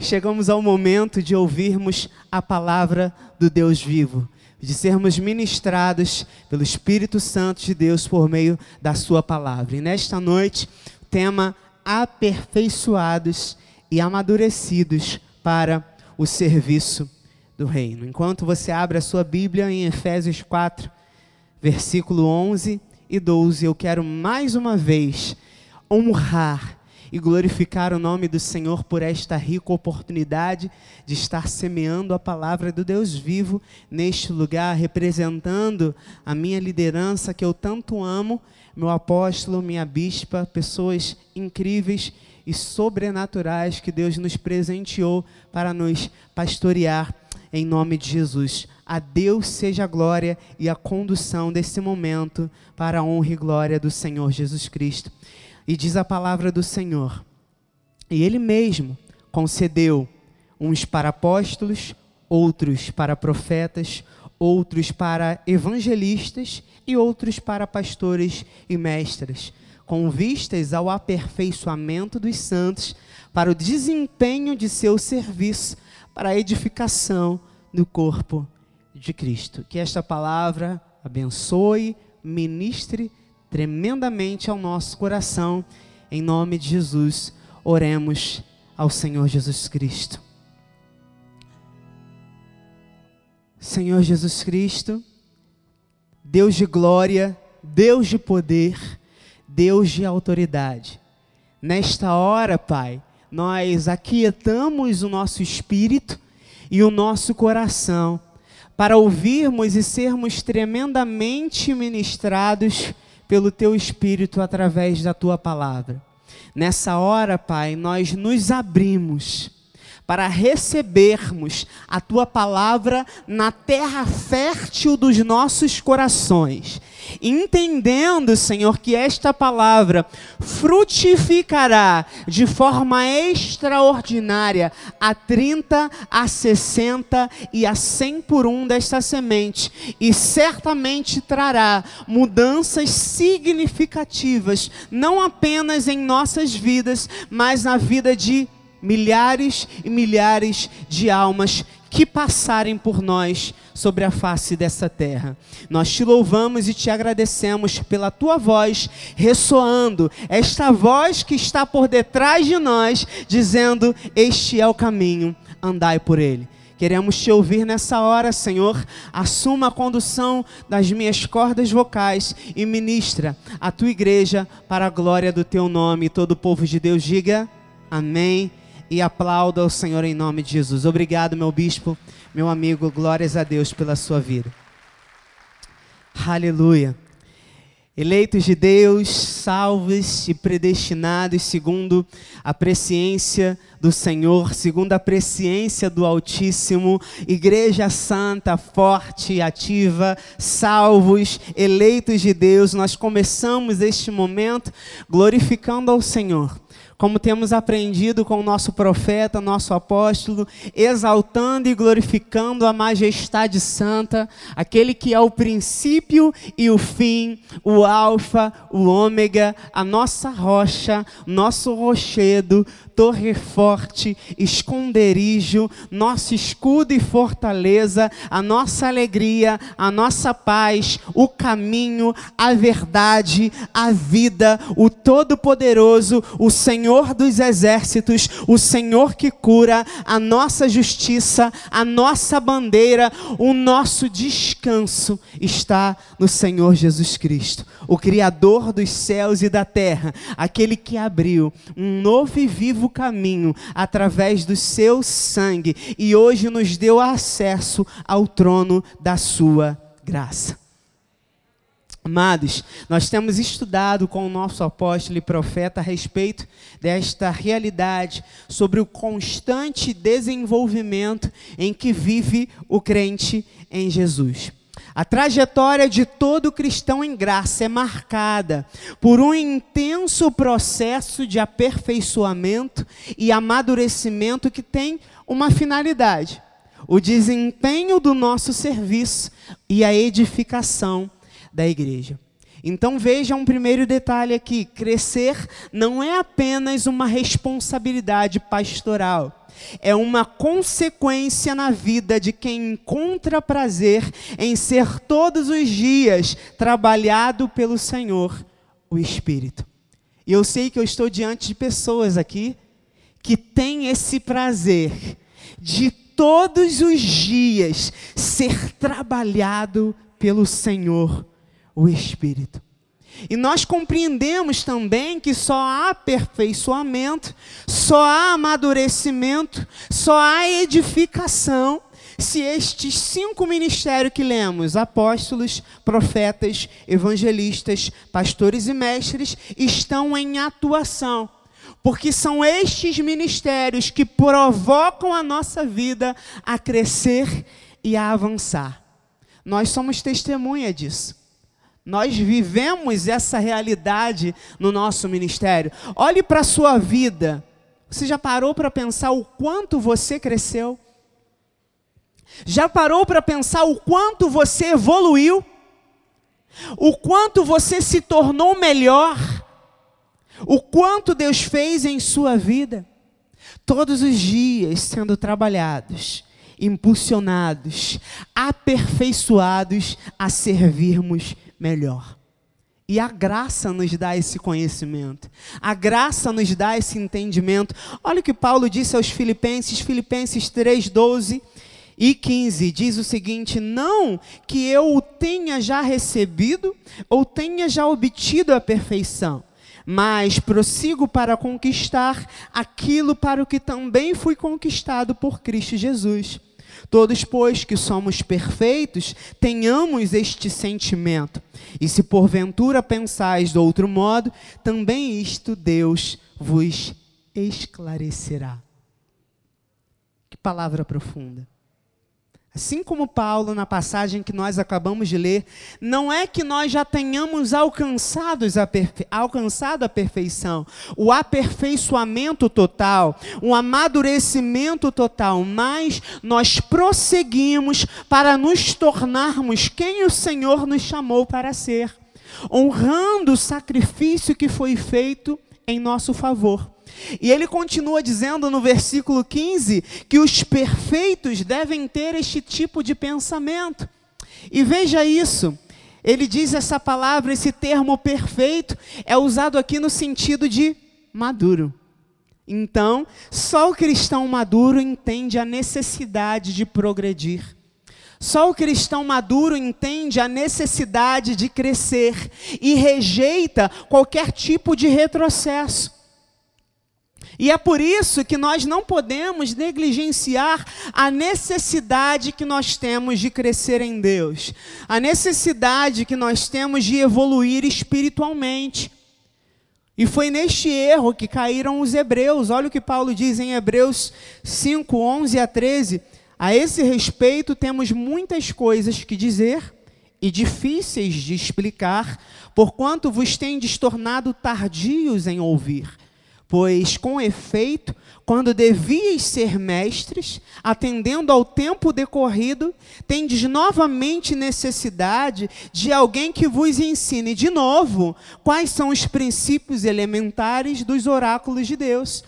Chegamos ao momento de ouvirmos a palavra do Deus vivo, de sermos ministrados pelo Espírito Santo de Deus por meio da Sua palavra. E nesta noite, tema aperfeiçoados e amadurecidos para o serviço do Reino. Enquanto você abre a sua Bíblia em Efésios 4, versículo 11 e 12, eu quero mais uma vez honrar e glorificar o nome do Senhor por esta rica oportunidade de estar semeando a palavra do Deus vivo neste lugar, representando a minha liderança que eu tanto amo, meu apóstolo, minha bispa, pessoas incríveis e sobrenaturais que Deus nos presenteou para nos pastorear em nome de Jesus. A Deus seja a glória e a condução desse momento para a honra e glória do Senhor Jesus Cristo. E diz a palavra do Senhor: E Ele mesmo concedeu uns para apóstolos, outros para profetas, outros para evangelistas e outros para pastores e mestres, com vistas ao aperfeiçoamento dos santos, para o desempenho de seu serviço, para a edificação do corpo de Cristo. Que esta palavra abençoe, ministre tremendamente ao nosso coração. Em nome de Jesus, oremos ao Senhor Jesus Cristo. Senhor Jesus Cristo, Deus de glória, Deus de poder, Deus de autoridade. Nesta hora, Pai, nós aquietamos o nosso espírito e o nosso coração para ouvirmos e sermos tremendamente ministrados pelo teu espírito através da tua palavra. Nessa hora, Pai, nós nos abrimos para recebermos a tua palavra na terra fértil dos nossos corações, entendendo, Senhor, que esta palavra frutificará de forma extraordinária a 30, a 60 e a 100 por um desta semente, e certamente trará mudanças significativas, não apenas em nossas vidas, mas na vida de milhares e milhares de almas que passarem por nós sobre a face dessa terra. Nós te louvamos e te agradecemos pela tua voz ressoando, esta voz que está por detrás de nós, dizendo: Este é o caminho, andai por ele. Queremos te ouvir nessa hora, Senhor. Assuma a condução das minhas cordas vocais e ministra a tua igreja para a glória do teu nome. Todo o povo de Deus diga amém e aplauda o Senhor em nome de Jesus. Obrigado, meu bispo, meu amigo, glórias a Deus pela sua vida. Aleluia. Eleitos de Deus, salvos e predestinados segundo a presciência do Senhor, segundo a presciência do Altíssimo, Igreja Santa, forte e ativa, salvos, eleitos de Deus, nós começamos este momento glorificando ao Senhor como temos aprendido com o nosso profeta, nosso apóstolo, exaltando e glorificando a majestade santa, aquele que é o princípio e o fim, o alfa, o ômega, a nossa rocha, nosso rochedo, torre forte, esconderijo, nosso escudo e fortaleza, a nossa alegria, a nossa paz, o caminho, a verdade, a vida, o Todo-Poderoso, o Senhor dos exércitos, o Senhor que cura, a nossa justiça, a nossa bandeira, o nosso descanso está no Senhor Jesus Cristo, o Criador dos céus e da terra, aquele que abriu um novo e vivo novo caminho através do seu sangue e hoje nos deu acesso ao trono da sua graça. Amados, nós temos estudado com o nosso apóstolo e profeta a respeito desta realidade, sobre o constante desenvolvimento em que vive o crente em Jesus. A trajetória de todo cristão em graça é marcada por um intenso processo de aperfeiçoamento e amadurecimento que tem uma finalidade: o desempenho do nosso serviço e a edificação da igreja. Então veja um primeiro detalhe aqui: crescer não é apenas uma responsabilidade pastoral, é uma consequência na vida de quem encontra prazer em ser todos os dias trabalhado pelo Senhor, o Espírito. E eu sei que eu estou diante de pessoas aqui que têm esse prazer de todos os dias ser trabalhado pelo Senhor o Espírito. E nós compreendemos também que só há aperfeiçoamento, só há amadurecimento, só há edificação se estes cinco ministérios que lemos, apóstolos, profetas, evangelistas, pastores e mestres, estão em atuação. Porque são estes ministérios que provocam a nossa vida a crescer e a avançar. Nós somos testemunha disso. Nós vivemos essa realidade no nosso ministério. Olhe para a sua vida. Você já parou para pensar o quanto você cresceu? Já parou para pensar o quanto você evoluiu? O quanto você se tornou melhor? O quanto Deus fez em sua vida? Todos os dias sendo trabalhados, impulsionados, aperfeiçoados a servirmos melhor. E a graça nos dá esse conhecimento. A graça nos dá esse entendimento. Olha o que Paulo disse aos Filipenses, Filipenses 3, 12 e 15. Diz o seguinte: Não que eu o tenha já recebido ou tenha já obtido a perfeição, mas prossigo para conquistar aquilo para o que também fui conquistado por Cristo Jesus. Todos, pois, que somos perfeitos, tenhamos este sentimento. E se porventura pensais de outro modo, também isto Deus vos esclarecerá. Que palavra profunda. Assim como Paulo, na passagem que nós acabamos de ler, não é que nós já tenhamos a perfe... alcançado a perfeição, o aperfeiçoamento total, o amadurecimento total, mas nós prosseguimos para nos tornarmos quem o Senhor nos chamou para ser, honrando o sacrifício que foi feito em nosso favor. E ele continua dizendo no versículo 15 que os perfeitos devem ter este tipo de pensamento. E veja isso. Ele diz essa palavra, esse termo perfeito, é usado aqui no sentido de maduro. Então, só o cristão maduro entende a necessidade de progredir. Só o cristão maduro entende a necessidade de crescer e rejeita qualquer tipo de retrocesso. E é por isso que nós não podemos negligenciar a necessidade que nós temos de crescer em Deus, a necessidade que nós temos de evoluir espiritualmente. E foi neste erro que caíram os hebreus. Olha o que Paulo diz em Hebreus 5, 11 a 13. A esse respeito, temos muitas coisas que dizer e difíceis de explicar, porquanto vos tendes tornado tardios em ouvir. Pois, com efeito, quando devíeis ser mestres, atendendo ao tempo decorrido, tendes novamente necessidade de alguém que vos ensine de novo quais são os princípios elementares dos oráculos de Deus.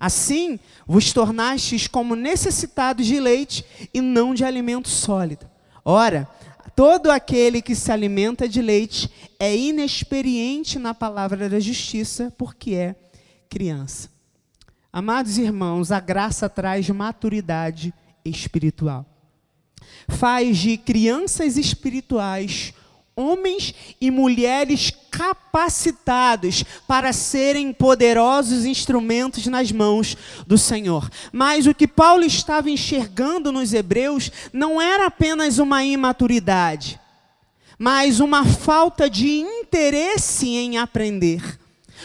Assim, vos tornastes como necessitados de leite e não de alimento sólido. Ora, todo aquele que se alimenta de leite é inexperiente na palavra da justiça, porque é criança. Amados irmãos, a graça traz maturidade espiritual. Faz de crianças espirituais homens e mulheres capacitados para serem poderosos instrumentos nas mãos do Senhor. Mas o que Paulo estava enxergando nos Hebreus não era apenas uma imaturidade, mas uma falta de interesse em aprender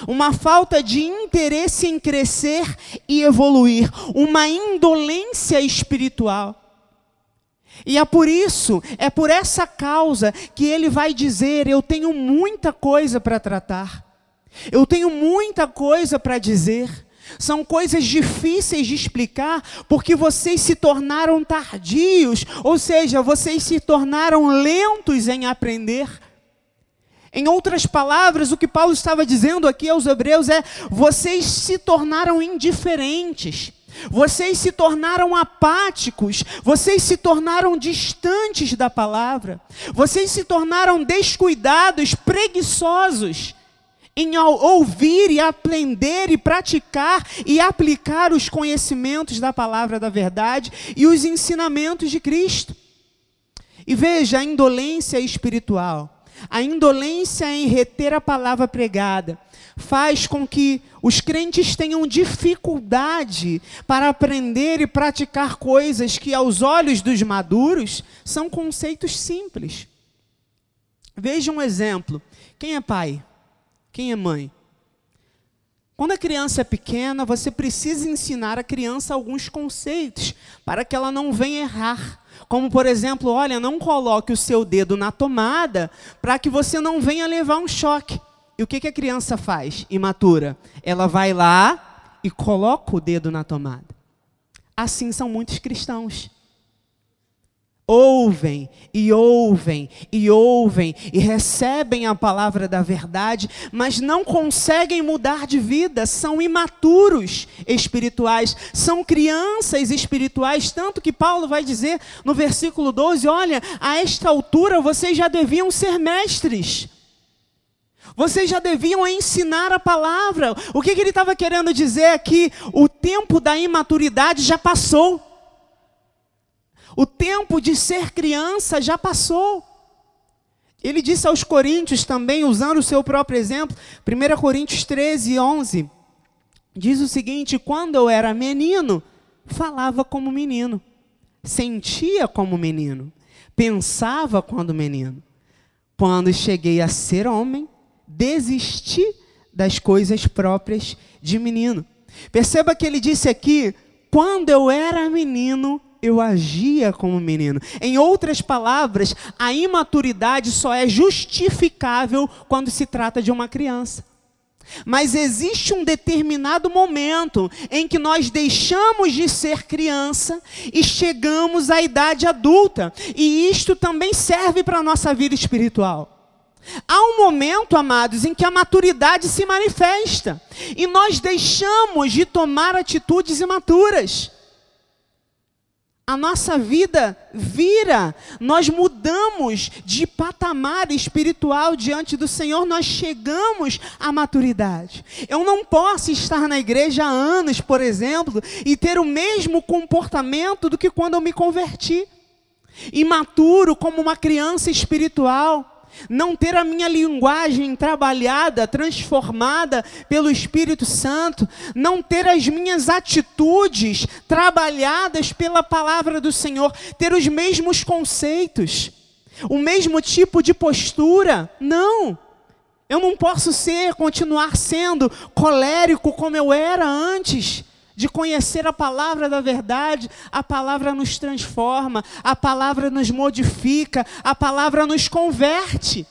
uma falta de interesse em crescer e evoluir, uma indolência espiritual. E é por isso, é por essa causa que ele vai dizer: Eu tenho muita coisa para tratar, eu tenho muita coisa para dizer. São coisas difíceis de explicar porque vocês se tornaram tardios, ou seja, vocês se tornaram lentos em aprender. Em outras palavras, o que Paulo estava dizendo aqui aos Hebreus é: vocês se tornaram indiferentes. Vocês se tornaram apáticos, vocês se tornaram distantes da palavra, vocês se tornaram descuidados, preguiçosos em ouvir e aprender e praticar e aplicar os conhecimentos da palavra da verdade e os ensinamentos de Cristo. E veja a indolência espiritual, a indolência em reter a palavra pregada, faz com que os crentes tenham dificuldade para aprender e praticar coisas que, aos olhos dos maduros, são conceitos simples. Veja um exemplo: quem é pai? Quem é mãe? Quando a criança é pequena, você precisa ensinar a criança alguns conceitos para que ela não venha errar. Como, por exemplo, olha, não coloque o seu dedo na tomada para que você não venha levar um choque. E o que, que a criança faz, imatura? Ela vai lá e coloca o dedo na tomada. Assim são muitos cristãos. Ouvem e ouvem e ouvem e recebem a palavra da verdade, mas não conseguem mudar de vida, são imaturos espirituais, são crianças espirituais, tanto que Paulo vai dizer no versículo 12: Olha, a esta altura vocês já deviam ser mestres. Vocês já deviam ensinar a palavra. O que, que ele estava querendo dizer aqui? O tempo da imaturidade já passou. O tempo de ser criança já passou. Ele disse aos Coríntios também, usando o seu próprio exemplo, 1 Coríntios 13, 11, diz o seguinte: Quando eu era menino, falava como menino, sentia como menino, pensava quando menino. Quando cheguei a ser homem, desistir das coisas próprias de menino. Perceba que ele disse aqui: quando eu era menino, eu agia como menino. Em outras palavras, a imaturidade só é justificável quando se trata de uma criança. Mas existe um determinado momento em que nós deixamos de ser criança e chegamos à idade adulta, e isto também serve para a nossa vida espiritual. Há um momento, amados, em que a maturidade se manifesta e nós deixamos de tomar atitudes imaturas. A nossa vida vira, nós mudamos de patamar espiritual diante do Senhor, nós chegamos à maturidade. Eu não posso estar na igreja há anos, por exemplo, e ter o mesmo comportamento do que quando eu me converti. Imaturo como uma criança espiritual não ter a minha linguagem trabalhada, transformada pelo Espírito Santo, não ter as minhas atitudes trabalhadas pela palavra do Senhor, ter os mesmos conceitos, o mesmo tipo de postura. Não. Eu não posso ser, continuar sendo colérico como eu era antes de conhecer a palavra da verdade, a palavra nos transforma, a palavra nos modifica, a palavra nos converte.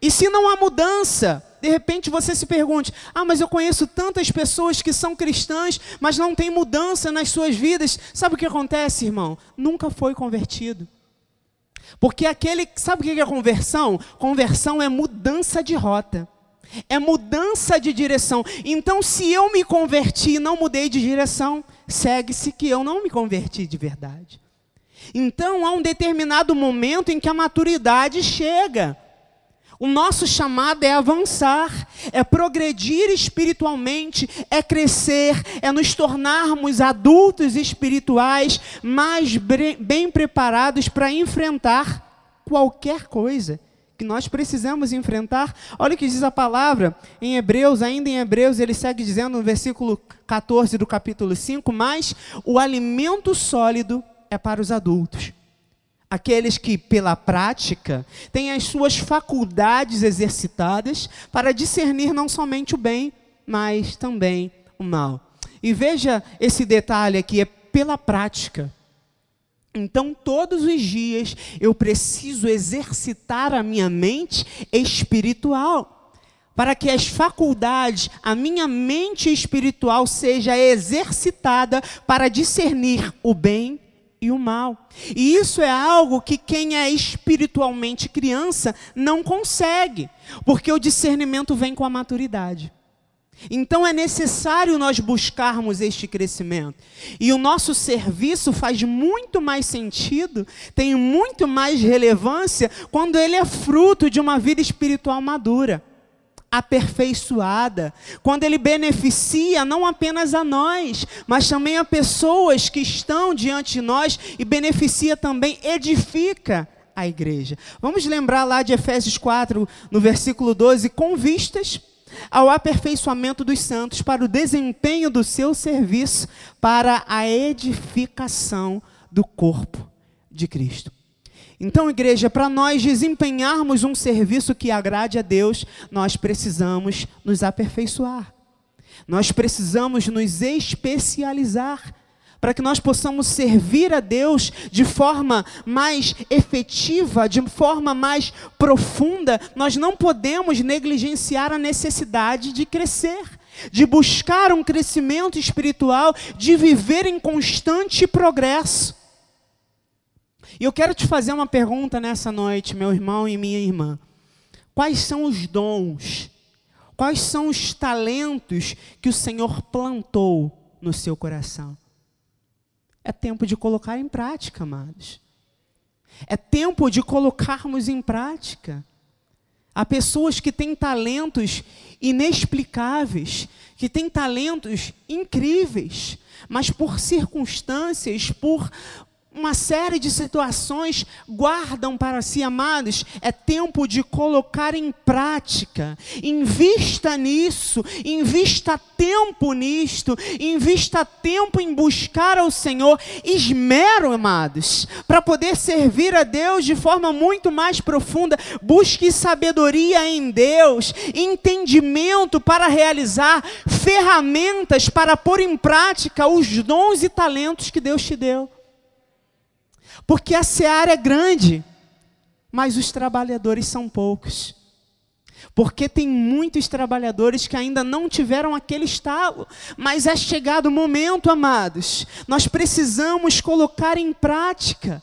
E se não há mudança, de repente você se pergunte: ah, mas eu conheço tantas pessoas que são cristãs, mas não tem mudança nas suas vidas. Sabe o que acontece, irmão? Nunca foi convertido. Porque aquele, sabe o que é conversão? Conversão é mudança de rota. É mudança de direção. Então, se eu me converti e não mudei de direção, segue-se que eu não me converti de verdade. Então, há um determinado momento em que a maturidade chega. O nosso chamado é avançar, é progredir espiritualmente, é crescer, é nos tornarmos adultos espirituais mais bem preparados para enfrentar qualquer coisa que nós precisamos enfrentar. Olha o que diz a palavra em Hebreus, ainda em Hebreus, ele segue dizendo no versículo 14 do capítulo 5: Mas o alimento sólido é para os adultos. Aqueles que, pela prática, têm as suas faculdades exercitadas para discernir não somente o bem, mas também o mal. E veja esse detalhe aqui: é pela prática. Então, todos os dias eu preciso exercitar a minha mente espiritual, para que as faculdades, a minha mente espiritual seja exercitada para discernir o bem e o mal. E isso é algo que quem é espiritualmente criança não consegue, porque o discernimento vem com a maturidade. Então é necessário nós buscarmos este crescimento. E o nosso serviço faz muito mais sentido, tem muito mais relevância quando ele é fruto de uma vida espiritual madura, aperfeiçoada, quando ele beneficia não apenas a nós, mas também a pessoas que estão diante de nós e beneficia também, edifica a igreja. Vamos lembrar lá de Efésios 4, no versículo 12, com vistas ao aperfeiçoamento dos santos, para o desempenho do seu serviço, para a edificação do corpo de Cristo. Então, igreja, para nós desempenharmos um serviço que agrade a Deus, nós precisamos nos aperfeiçoar. Nós precisamos nos especializar para que nós possamos servir a Deus de forma mais efetiva, de forma mais profunda, nós não podemos negligenciar a necessidade de crescer, de buscar um crescimento espiritual, de viver em constante progresso. E eu quero te fazer uma pergunta nessa noite, meu irmão e minha irmã. Quais são os dons, quais são os talentos que o Senhor plantou no seu coração? É tempo de colocar em prática, amados. É tempo de colocarmos em prática. Há pessoas que têm talentos inexplicáveis, que têm talentos incríveis, mas por circunstâncias, por uma série de situações guardam para si, amados, é tempo de colocar em prática. Invista nisso, invista tempo nisto, invista tempo em buscar ao Senhor, esmero, amados, para poder servir a Deus de forma muito mais profunda. Busque sabedoria em Deus, entendimento para realizar, ferramentas para pôr em prática os dons e talentos que Deus te deu. Porque a seara é grande, mas os trabalhadores são poucos. Porque tem muitos trabalhadores que ainda não tiveram aquele estalo, mas é chegado o momento, amados, nós precisamos colocar em prática.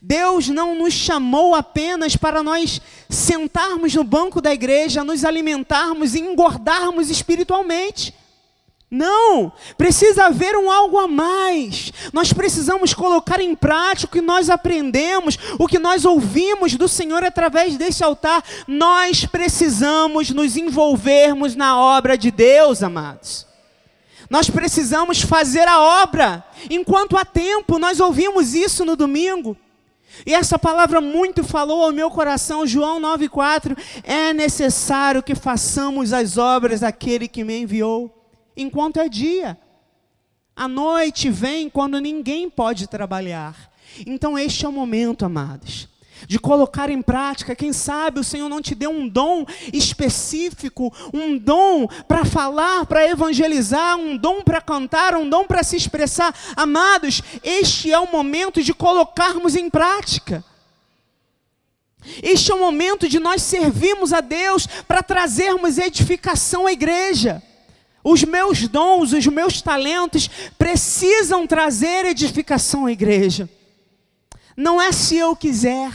Deus não nos chamou apenas para nós sentarmos no banco da igreja, nos alimentarmos e engordarmos espiritualmente. Não, precisa haver um algo a mais. Nós precisamos colocar em prática o que nós aprendemos, o que nós ouvimos do Senhor através desse altar. Nós precisamos nos envolvermos na obra de Deus, amados. Nós precisamos fazer a obra enquanto há tempo. Nós ouvimos isso no domingo. E essa palavra muito falou ao meu coração, João 9,4. É necessário que façamos as obras daquele que me enviou enquanto é dia. A noite vem quando ninguém pode trabalhar. Então, este é o momento, amados, de colocar em prática. Quem sabe o Senhor não te deu um dom específico, um dom para falar, para evangelizar, um dom para cantar, um dom para se expressar. Amados, este é o momento de colocarmos em prática. Este é o momento de nós servirmos a Deus para trazermos edificação à igreja. Os meus dons, os meus talentos precisam trazer edificação à igreja. Não é se eu quiser,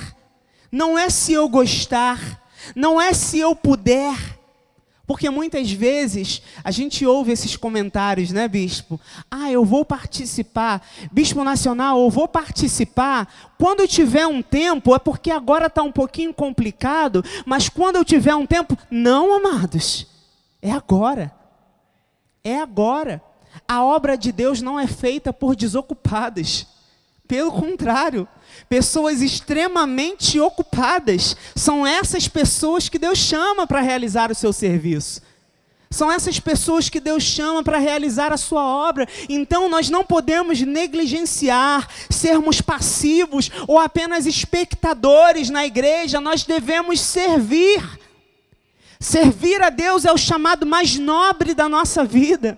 não é se eu gostar, não é se eu puder. Porque muitas vezes a gente ouve esses comentários, né, bispo? Ah, eu vou participar, bispo nacional, eu vou participar. Quando tiver um tempo, é porque agora está um pouquinho complicado, mas quando eu tiver um tempo, não, amados, é agora é agora. A obra de Deus não é feita por desocupados. Pelo contrário, pessoas extremamente ocupadas são essas pessoas que Deus chama para realizar o seu serviço. São essas pessoas que Deus chama para realizar a sua obra. Então nós não podemos negligenciar, sermos passivos ou apenas espectadores na igreja, nós devemos servir. Servir a Deus é o chamado mais nobre da nossa vida.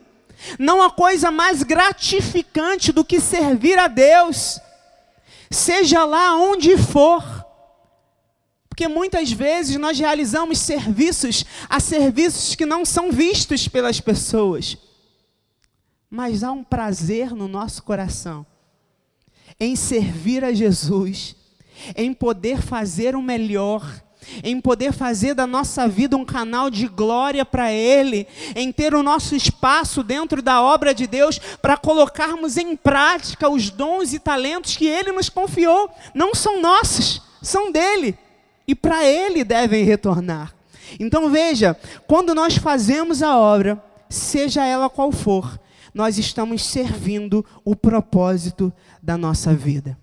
Não há coisa mais gratificante do que servir a Deus, seja lá onde for. Porque muitas vezes nós realizamos serviços a serviços que não são vistos pelas pessoas. Mas há um prazer no nosso coração em servir a Jesus, em poder fazer o melhor, em poder fazer da nossa vida um canal de glória para Ele, em ter o nosso espaço dentro da obra de Deus para colocarmos em prática os dons e talentos que Ele nos confiou. Não são nossos, são dele. E para Ele devem retornar. Então veja, quando nós fazemos a obra, seja ela qual for, nós estamos servindo o propósito da nossa vida.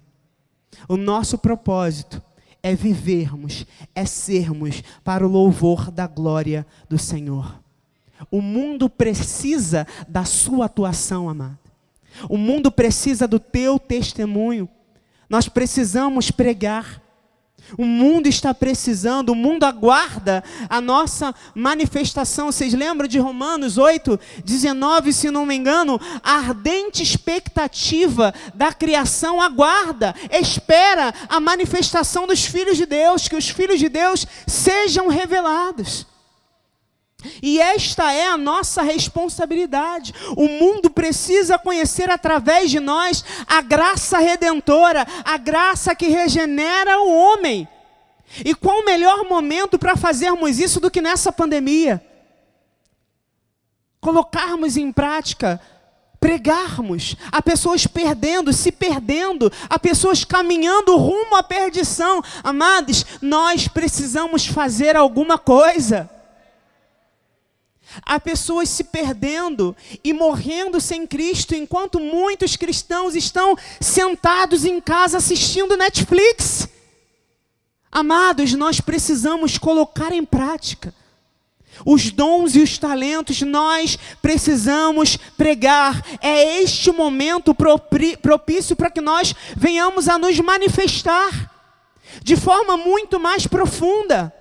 O nosso propósito é vivermos, é sermos para o louvor da glória do Senhor. O mundo precisa da sua atuação, amado. O mundo precisa do teu testemunho. Nós precisamos pregar. O mundo está precisando, o mundo aguarda a nossa manifestação. Vocês lembram de Romanos 8, 19, se não me engano? A ardente expectativa da criação aguarda, espera a manifestação dos filhos de Deus, que os filhos de Deus sejam revelados. E esta é a nossa responsabilidade. O mundo precisa conhecer através de nós a graça redentora, a graça que regenera o homem. E qual o melhor momento para fazermos isso do que nessa pandemia? Colocarmos em prática, pregarmos a pessoas perdendo, se perdendo, a pessoas caminhando rumo à perdição. Amados, nós precisamos fazer alguma coisa. Há pessoas se perdendo e morrendo sem Cristo, enquanto muitos cristãos estão sentados em casa assistindo Netflix. Amados, nós precisamos colocar em prática os dons e os talentos, nós precisamos pregar. É este momento propício para que nós venhamos a nos manifestar de forma muito mais profunda.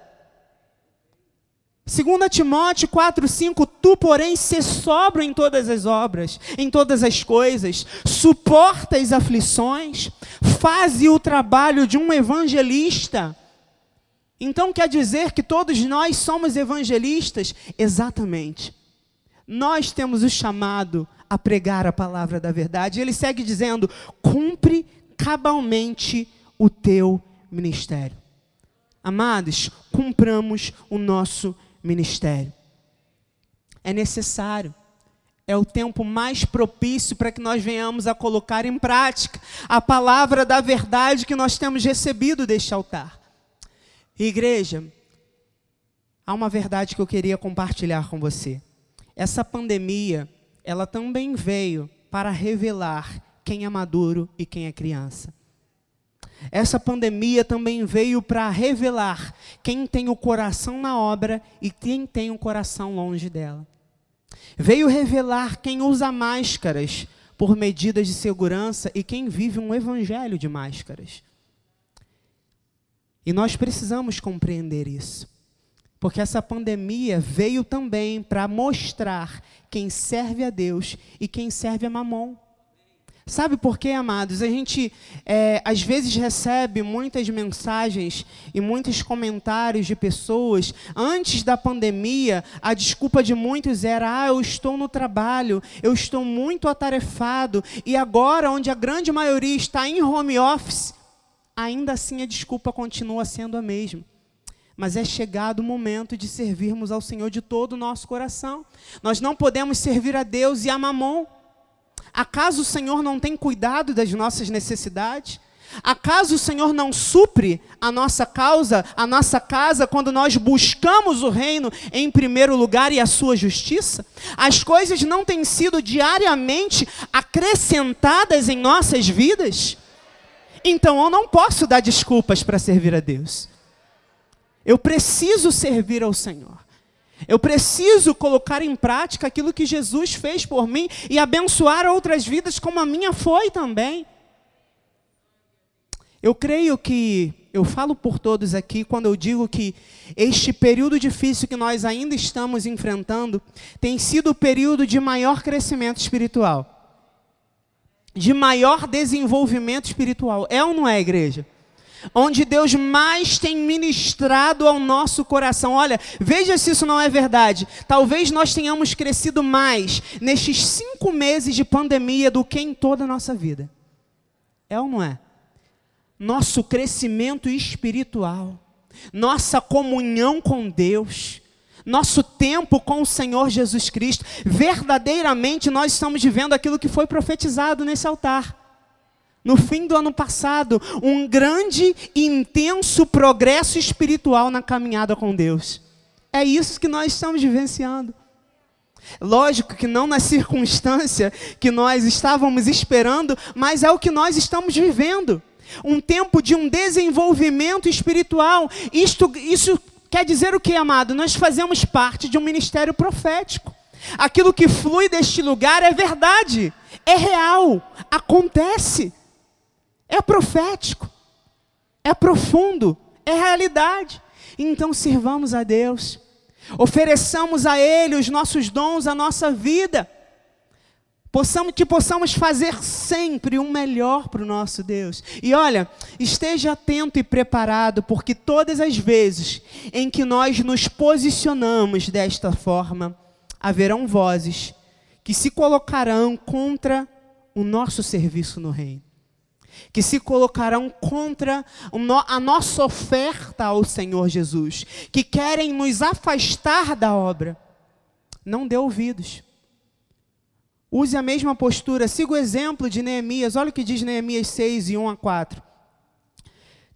2 Timóteo 4,5: Tu, porém, se sobra em todas as obras, em todas as coisas, suporta as aflições, faze o trabalho de um evangelista. Então quer dizer que todos nós somos evangelistas? Exatamente. Nós temos o chamado a pregar a palavra da verdade. Ele segue dizendo: cumpre cabalmente o teu ministério. Amados, cumpramos o nosso ministério. É necessário. É o tempo mais propício para que nós venhamos a colocar em prática a palavra da verdade que nós temos recebido deste altar. Igreja, há uma verdade que eu queria compartilhar com você. Essa pandemia, ela também veio para revelar quem é maduro e quem é criança. Essa pandemia também veio para revelar quem tem o coração na obra e quem tem o coração longe dela. Veio revelar quem usa máscaras por medidas de segurança e quem vive um evangelho de máscaras. E nós precisamos compreender isso. Porque essa pandemia veio também para mostrar quem serve a Deus e quem serve a Mamon. Sabe por quê, amados? A gente é, às vezes recebe muitas mensagens e muitos comentários de pessoas. Antes da pandemia, a desculpa de muitos era: ah, eu estou no trabalho, eu estou muito atarefado. E agora, onde a grande maioria está em home office, ainda assim a desculpa continua sendo a mesma. Mas é chegado o momento de servirmos ao Senhor de todo o nosso coração. Nós não podemos servir a Deus e a Mamon. Acaso o Senhor não tem cuidado das nossas necessidades? Acaso o Senhor não supre a nossa causa, a nossa casa, quando nós buscamos o reino em primeiro lugar e a sua justiça? As coisas não têm sido diariamente acrescentadas em nossas vidas? Então eu não posso dar desculpas para servir a Deus. Eu preciso servir ao Senhor. Eu preciso colocar em prática aquilo que Jesus fez por mim e abençoar outras vidas como a minha foi também. Eu creio que, eu falo por todos aqui quando eu digo que este período difícil que nós ainda estamos enfrentando tem sido o período de maior crescimento espiritual, de maior desenvolvimento espiritual. É ou não é, igreja? Onde Deus mais tem ministrado ao nosso coração. Olha, veja se isso não é verdade. Talvez nós tenhamos crescido mais nestes cinco meses de pandemia do que em toda a nossa vida. É ou não é? Nosso crescimento espiritual, nossa comunhão com Deus, nosso tempo com o Senhor Jesus Cristo. Verdadeiramente nós estamos vivendo aquilo que foi profetizado nesse altar. No fim do ano passado, um grande e intenso progresso espiritual na caminhada com Deus. É isso que nós estamos vivenciando. Lógico que não na circunstância que nós estávamos esperando, mas é o que nós estamos vivendo. Um tempo de um desenvolvimento espiritual. Isto, isso quer dizer o que, amado? Nós fazemos parte de um ministério profético. Aquilo que flui deste lugar é verdade, é real, acontece, é profético, é profundo, é realidade. Então sirvamos a Deus. Ofereçamos a Ele os nossos dons, a nossa vida, possamos, que possamos fazer sempre o melhor para o nosso Deus. E olha, esteja atento e preparado, porque todas as vezes em que nós nos posicionamos desta forma, haverão vozes que se colocarão contra o nosso serviço no reino que se colocarão contra a nossa oferta ao Senhor Jesus, que querem nos afastar da obra. Não dê ouvidos. Use a mesma postura, siga o exemplo de Neemias. Olha o que diz Neemias 6, e 1 a 4.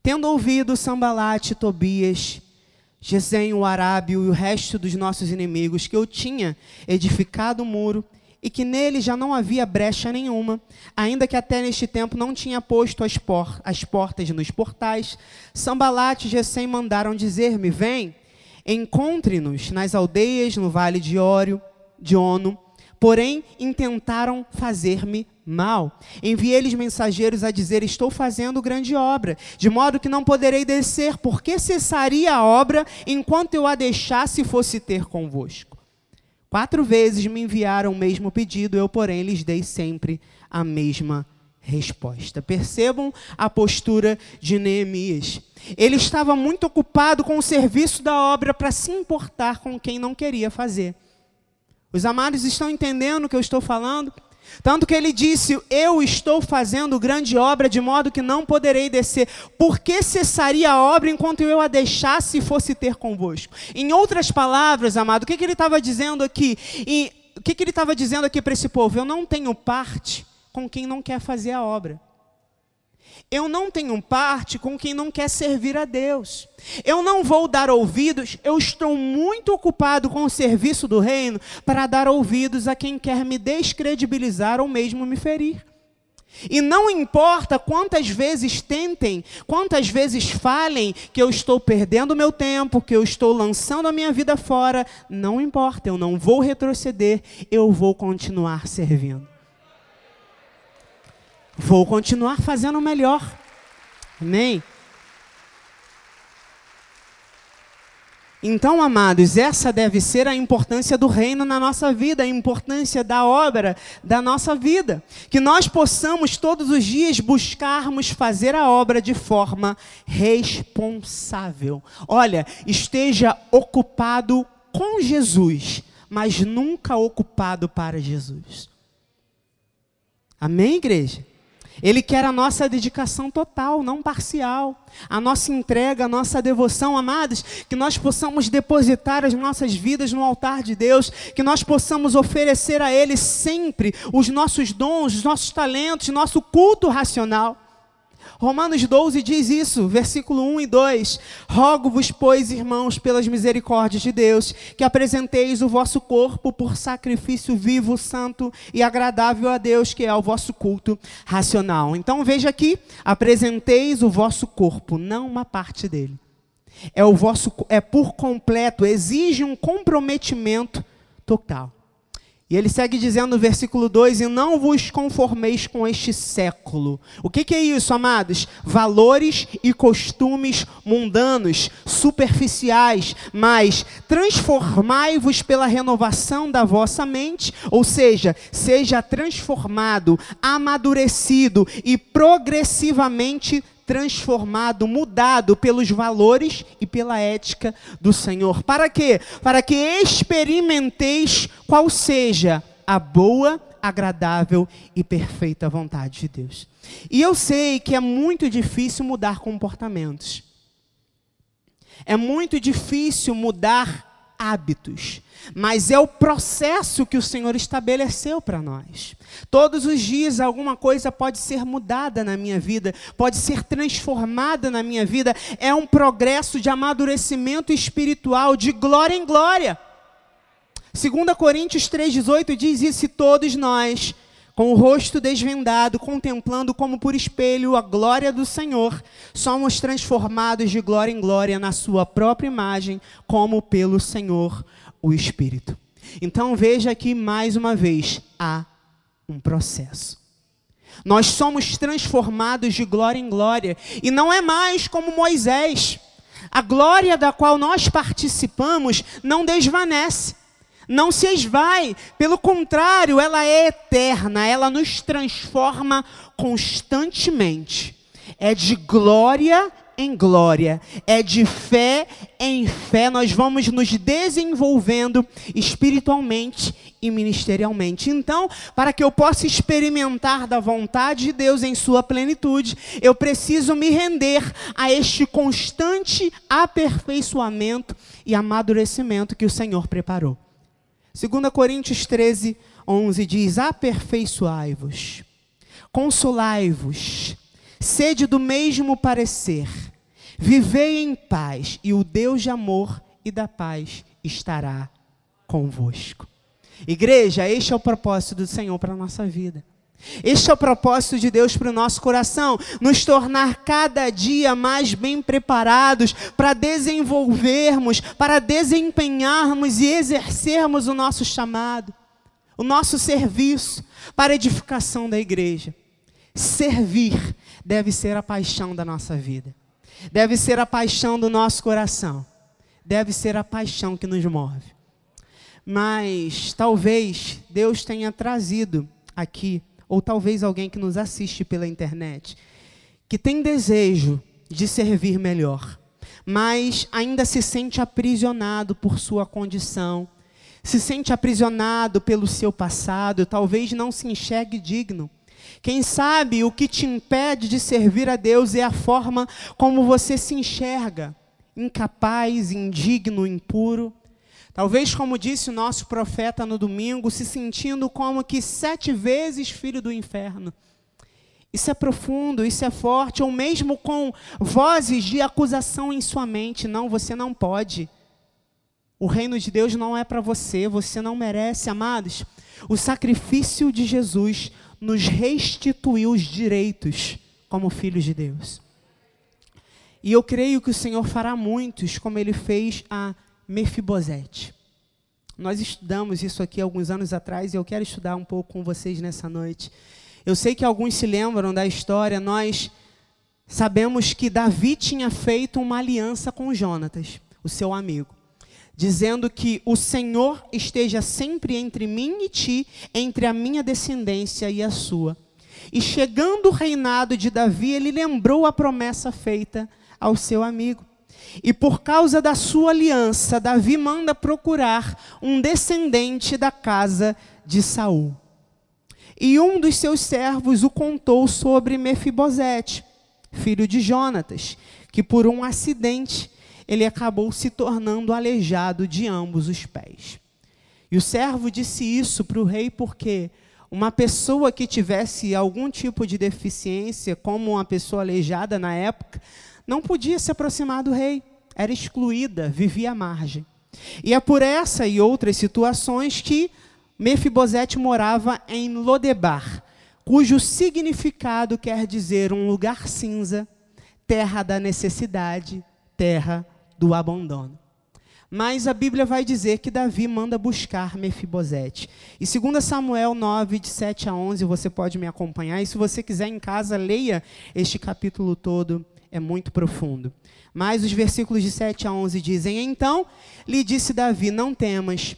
Tendo ouvido Sambalate, Tobias, Gesem, o Arábio e o resto dos nossos inimigos, que eu tinha edificado o muro e que nele já não havia brecha nenhuma, ainda que até neste tempo não tinha posto as, por as portas nos portais, Sambalat e Gesem mandaram dizer-me: Vem, encontre-nos nas aldeias no vale de Ório, de Ono. Porém, intentaram fazer-me mal. Enviei-lhes mensageiros a dizer: Estou fazendo grande obra, de modo que não poderei descer, porque cessaria a obra enquanto eu a deixasse e fosse ter convosco. Quatro vezes me enviaram o mesmo pedido, eu, porém, lhes dei sempre a mesma resposta. Percebam a postura de Neemias. Ele estava muito ocupado com o serviço da obra para se importar com quem não queria fazer. Os amados estão entendendo o que eu estou falando? Tanto que ele disse: Eu estou fazendo grande obra, de modo que não poderei descer. Por que cessaria a obra enquanto eu a deixasse e fosse ter convosco? Em outras palavras, amado, o que, que ele estava dizendo aqui? E, o que, que ele estava dizendo aqui para esse povo? Eu não tenho parte com quem não quer fazer a obra. Eu não tenho parte com quem não quer servir a Deus. Eu não vou dar ouvidos, eu estou muito ocupado com o serviço do reino para dar ouvidos a quem quer me descredibilizar ou mesmo me ferir. E não importa quantas vezes tentem, quantas vezes falem que eu estou perdendo meu tempo, que eu estou lançando a minha vida fora, não importa, eu não vou retroceder, eu vou continuar servindo. Vou continuar fazendo o melhor. Amém? Então, amados, essa deve ser a importância do reino na nossa vida, a importância da obra da nossa vida. Que nós possamos todos os dias buscarmos fazer a obra de forma responsável. Olha, esteja ocupado com Jesus, mas nunca ocupado para Jesus. Amém, igreja? Ele quer a nossa dedicação total, não parcial. A nossa entrega, a nossa devoção, amados, que nós possamos depositar as nossas vidas no altar de Deus, que nós possamos oferecer a Ele sempre os nossos dons, os nossos talentos, nosso culto racional. Romanos 12 diz isso, versículo 1 e 2: Rogo-vos, pois, irmãos, pelas misericórdias de Deus, que apresenteis o vosso corpo por sacrifício vivo, santo e agradável a Deus, que é o vosso culto racional. Então veja aqui: apresenteis o vosso corpo, não uma parte dele. É o vosso é por completo, exige um comprometimento total. E ele segue dizendo no versículo 2: E não vos conformeis com este século. O que, que, é isso, amados? Valores e costumes mundanos, superficiais, mas transformai-vos pela renovação da vossa mente, ou seja, seja transformado, amadurecido e progressivamente transformado, mudado pelos valores e pela ética do Senhor. Para quê? Para que experimenteis qual seja a boa, agradável e perfeita vontade de Deus. E eu sei que é muito difícil mudar comportamentos. É muito difícil mudar hábitos, mas é o processo que o Senhor estabeleceu para nós. Todos os dias alguma coisa pode ser mudada na minha vida, pode ser transformada na minha vida. É um progresso de amadurecimento espiritual, de glória em glória. 2 Coríntios 3,18 diz isso: e todos nós com o rosto desvendado, contemplando como por espelho a glória do Senhor, somos transformados de glória em glória na Sua própria imagem, como pelo Senhor, o Espírito. Então veja aqui mais uma vez: há um processo. Nós somos transformados de glória em glória, e não é mais como Moisés. A glória da qual nós participamos não desvanece não se esvai, pelo contrário, ela é eterna, ela nos transforma constantemente. É de glória em glória, é de fé em fé, nós vamos nos desenvolvendo espiritualmente e ministerialmente. Então, para que eu possa experimentar da vontade de Deus em sua plenitude, eu preciso me render a este constante aperfeiçoamento e amadurecimento que o Senhor preparou. 2 Coríntios 13, 11 diz: Aperfeiçoai-vos, consolai-vos, sede do mesmo parecer, vivei em paz, e o Deus de amor e da paz estará convosco. Igreja, este é o propósito do Senhor para a nossa vida. Este é o propósito de Deus para o nosso coração, nos tornar cada dia mais bem preparados para desenvolvermos, para desempenharmos e exercermos o nosso chamado, o nosso serviço para a edificação da igreja. Servir deve ser a paixão da nossa vida, deve ser a paixão do nosso coração, deve ser a paixão que nos move. Mas talvez Deus tenha trazido aqui ou talvez alguém que nos assiste pela internet, que tem desejo de servir melhor, mas ainda se sente aprisionado por sua condição, se sente aprisionado pelo seu passado, talvez não se enxergue digno. Quem sabe o que te impede de servir a Deus é a forma como você se enxerga, incapaz, indigno, impuro. Talvez, como disse o nosso profeta no domingo, se sentindo como que sete vezes filho do inferno. Isso é profundo, isso é forte, ou mesmo com vozes de acusação em sua mente. Não, você não pode. O reino de Deus não é para você, você não merece, amados. O sacrifício de Jesus nos restituiu os direitos como filhos de Deus. E eu creio que o Senhor fará muitos, como ele fez a Mefibosete. Nós estudamos isso aqui alguns anos atrás e eu quero estudar um pouco com vocês nessa noite. Eu sei que alguns se lembram da história, nós sabemos que Davi tinha feito uma aliança com Jonatas, o seu amigo, dizendo que o Senhor esteja sempre entre mim e ti, entre a minha descendência e a sua. E chegando o reinado de Davi, ele lembrou a promessa feita ao seu amigo. E por causa da sua aliança, Davi manda procurar um descendente da casa de Saul. E um dos seus servos o contou sobre Mefibosete, filho de Jonatas, que por um acidente ele acabou se tornando aleijado de ambos os pés. E o servo disse isso para o rei porque uma pessoa que tivesse algum tipo de deficiência, como uma pessoa aleijada na época, não podia se aproximar do rei, era excluída, vivia à margem. E é por essa e outras situações que Mefibosete morava em Lodebar, cujo significado quer dizer um lugar cinza, terra da necessidade, terra do abandono. Mas a Bíblia vai dizer que Davi manda buscar Mefibosete. E 2 Samuel 9, de 7 a 11, você pode me acompanhar. E se você quiser em casa, leia este capítulo todo é muito profundo. Mas os versículos de 7 a 11 dizem: Então lhe disse Davi: Não temas,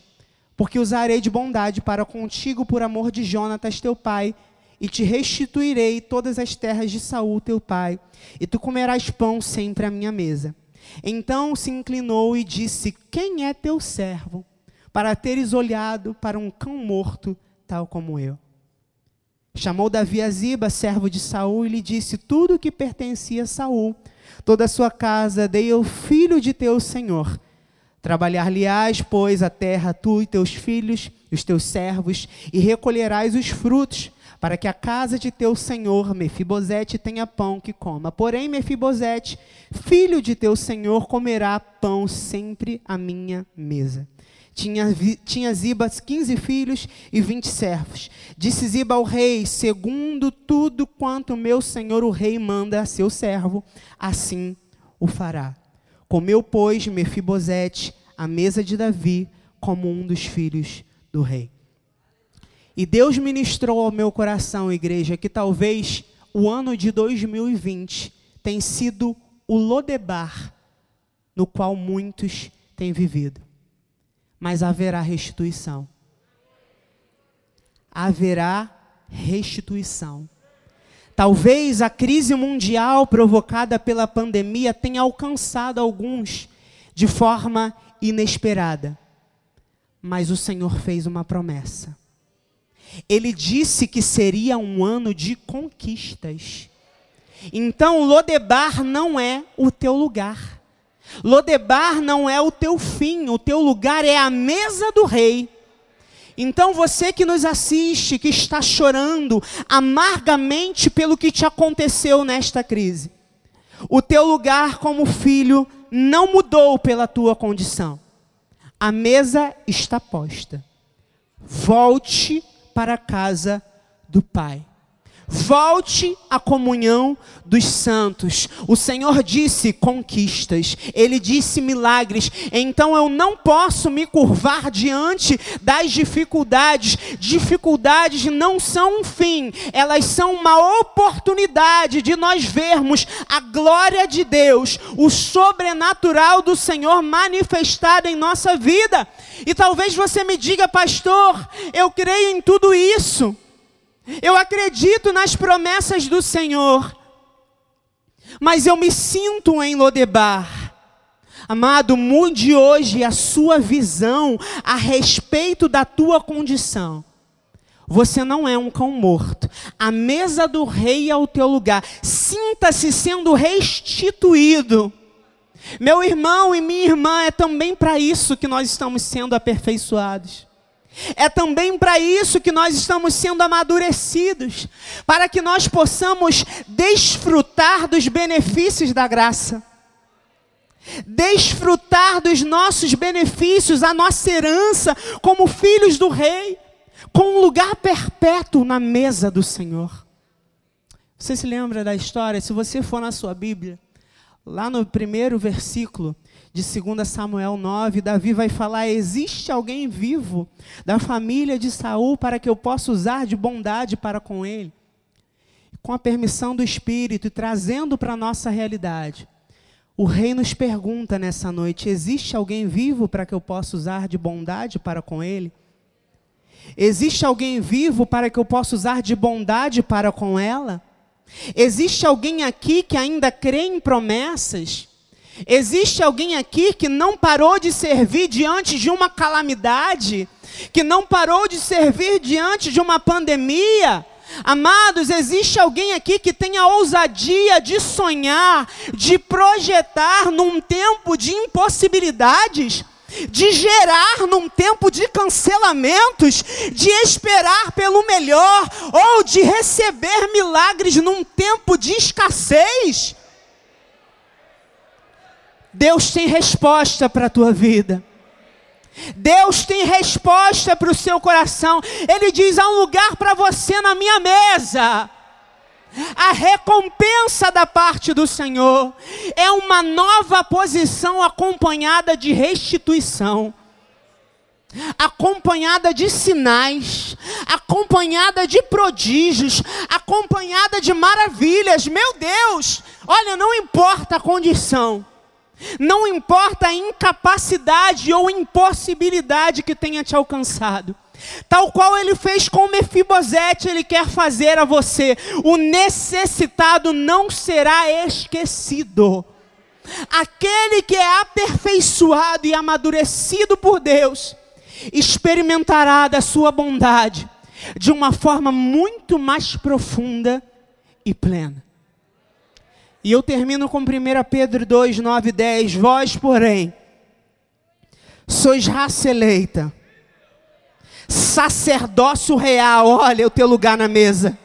porque usarei de bondade para contigo por amor de Jonatas teu pai, e te restituirei todas as terras de Saul teu pai, e tu comerás pão sempre à minha mesa. Então se inclinou e disse: Quem é teu servo, para teres olhado para um cão morto, tal como eu? Chamou Davi a Ziba, servo de Saul, e lhe disse tudo o que pertencia a Saul. Toda a sua casa dei ao filho de teu senhor. Trabalhar-lhe-ás, pois, a terra, tu e teus filhos, os teus servos, e recolherás os frutos, para que a casa de teu senhor, Mefibosete, tenha pão que coma. Porém, Mefibosete, filho de teu senhor, comerá pão sempre à minha mesa. Tinha, tinha Ziba quinze filhos e vinte servos. Disse Ziba ao rei: Segundo tudo quanto meu senhor o rei manda a seu servo, assim o fará. Comeu, pois, Mefibosete à mesa de Davi como um dos filhos do rei. E Deus ministrou ao meu coração, igreja, que talvez o ano de 2020 tenha sido o Lodebar no qual muitos têm vivido mas haverá restituição. Haverá restituição. Talvez a crise mundial provocada pela pandemia tenha alcançado alguns de forma inesperada. Mas o Senhor fez uma promessa. Ele disse que seria um ano de conquistas. Então, Lodebar não é o teu lugar. Lodebar não é o teu fim, o teu lugar é a mesa do rei. Então você que nos assiste, que está chorando amargamente pelo que te aconteceu nesta crise, o teu lugar como filho não mudou pela tua condição. A mesa está posta. Volte para a casa do Pai. Volte à comunhão dos santos. O Senhor disse conquistas, Ele disse milagres. Então eu não posso me curvar diante das dificuldades. Dificuldades não são um fim, elas são uma oportunidade de nós vermos a glória de Deus, o sobrenatural do Senhor manifestado em nossa vida. E talvez você me diga, pastor, eu creio em tudo isso. Eu acredito nas promessas do Senhor, mas eu me sinto em Lodebar. Amado, mude hoje a sua visão a respeito da tua condição. Você não é um cão morto. A mesa do rei é o teu lugar. Sinta-se sendo restituído. Meu irmão e minha irmã, é também para isso que nós estamos sendo aperfeiçoados. É também para isso que nós estamos sendo amadurecidos, para que nós possamos desfrutar dos benefícios da graça, desfrutar dos nossos benefícios, a nossa herança como filhos do Rei, com um lugar perpétuo na mesa do Senhor. Você se lembra da história? Se você for na sua Bíblia, lá no primeiro versículo, de 2 Samuel 9, Davi vai falar: existe alguém vivo da família de Saul para que eu possa usar de bondade para com ele? Com a permissão do Espírito e trazendo para a nossa realidade. O rei nos pergunta nessa noite: existe alguém vivo para que eu possa usar de bondade para com ele? Existe alguém vivo para que eu possa usar de bondade para com ela? Existe alguém aqui que ainda crê em promessas? Existe alguém aqui que não parou de servir diante de uma calamidade, que não parou de servir diante de uma pandemia? Amados, existe alguém aqui que tem a ousadia de sonhar, de projetar num tempo de impossibilidades? de gerar num tempo de cancelamentos, de esperar pelo melhor ou de receber milagres num tempo de escassez. Deus tem resposta para a tua vida. Deus tem resposta para o seu coração. Ele diz: há um lugar para você na minha mesa. A recompensa da parte do Senhor é uma nova posição acompanhada de restituição, acompanhada de sinais, acompanhada de prodígios, acompanhada de maravilhas. Meu Deus, olha, não importa a condição. Não importa a incapacidade ou impossibilidade que tenha te alcançado. Tal qual ele fez com Mefibosete, ele quer fazer a você. O necessitado não será esquecido. Aquele que é aperfeiçoado e amadurecido por Deus, experimentará da sua bondade, de uma forma muito mais profunda e plena. E eu termino com 1 Pedro 2, 9 e 10. Vós, porém, sois raça eleita, sacerdócio real, olha o teu lugar na mesa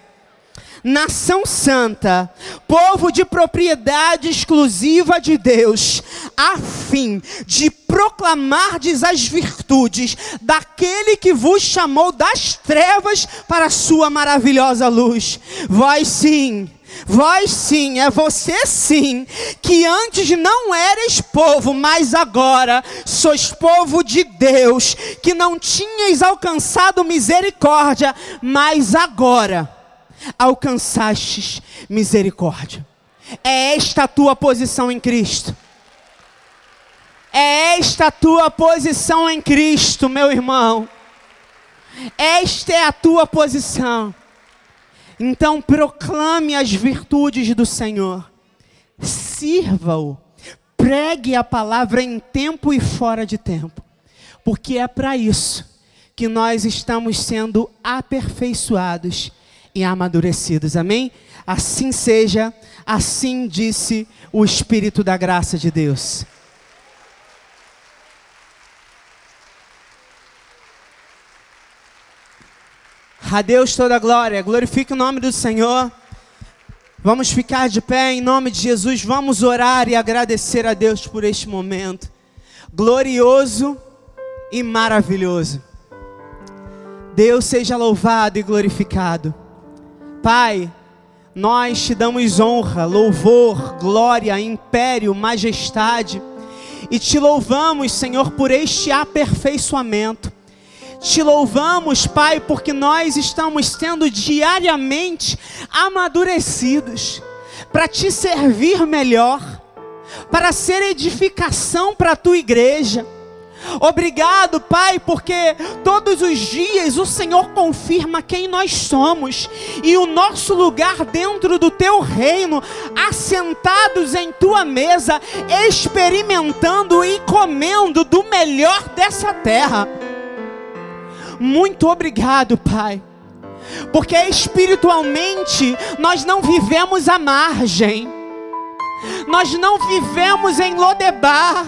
nação santa, povo de propriedade exclusiva de Deus, a fim de proclamardes as virtudes daquele que vos chamou das trevas para a sua maravilhosa luz. Vós sim, Vós sim, é você sim, que antes não eres povo, mas agora sois povo de Deus, que não tinhais alcançado misericórdia, mas agora alcançastes misericórdia. É esta a tua posição em Cristo. É esta a tua posição em Cristo, meu irmão. Esta é a tua posição. Então proclame as virtudes do Senhor. Sirva-o. Pregue a palavra em tempo e fora de tempo. Porque é para isso que nós estamos sendo aperfeiçoados e amadurecidos. Amém? Assim seja, assim disse o Espírito da graça de Deus. A Deus toda a glória, glorifique o nome do Senhor. Vamos ficar de pé em nome de Jesus, vamos orar e agradecer a Deus por este momento glorioso e maravilhoso. Deus seja louvado e glorificado. Pai, nós te damos honra, louvor, glória, império, majestade e te louvamos, Senhor, por este aperfeiçoamento. Te louvamos, Pai, porque nós estamos sendo diariamente amadurecidos para te servir melhor, para ser edificação para a tua igreja Obrigado, Pai, porque todos os dias o Senhor confirma quem nós somos e o nosso lugar dentro do teu reino, assentados em tua mesa, experimentando e comendo do melhor dessa terra. Muito obrigado, Pai. Porque espiritualmente nós não vivemos à margem, nós não vivemos em Lodebar,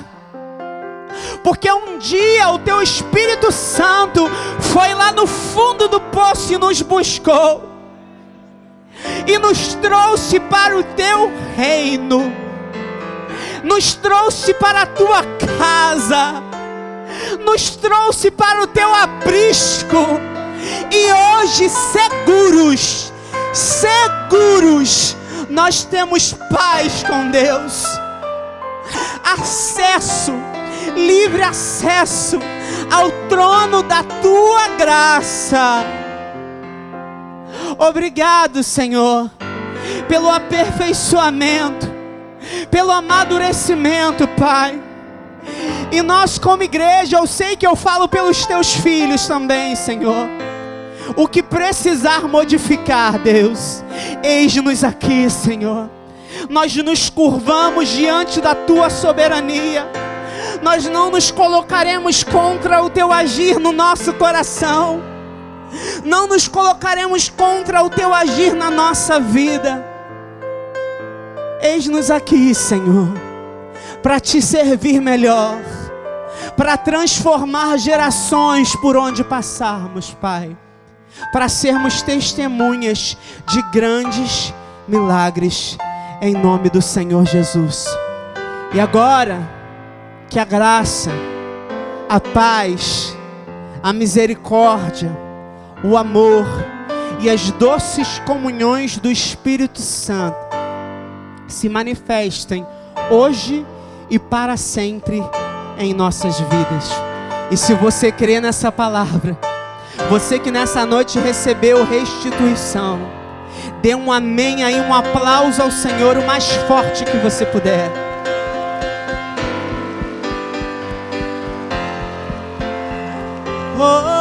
porque um dia o teu Espírito Santo foi lá no fundo do poço e nos buscou, e nos trouxe para o teu reino, nos trouxe para a tua casa, nos trouxe para o teu aprisco, e hoje seguros, seguros, nós temos paz com Deus, acesso livre acesso ao trono da tua graça. Obrigado, Senhor, pelo aperfeiçoamento, pelo amadurecimento, Pai. E nós, como igreja, eu sei que eu falo pelos teus filhos também, Senhor. O que precisar modificar, Deus, eis-nos aqui, Senhor. Nós nos curvamos diante da tua soberania nós não nos colocaremos contra o teu agir no nosso coração, não nos colocaremos contra o teu agir na nossa vida. Eis-nos aqui, Senhor, para te servir melhor, para transformar gerações por onde passarmos, Pai, para sermos testemunhas de grandes milagres, em nome do Senhor Jesus. E agora, que a graça, a paz, a misericórdia, o amor e as doces comunhões do Espírito Santo se manifestem hoje e para sempre em nossas vidas. E se você crê nessa palavra, você que nessa noite recebeu restituição, dê um amém aí, um aplauso ao Senhor o mais forte que você puder. oh.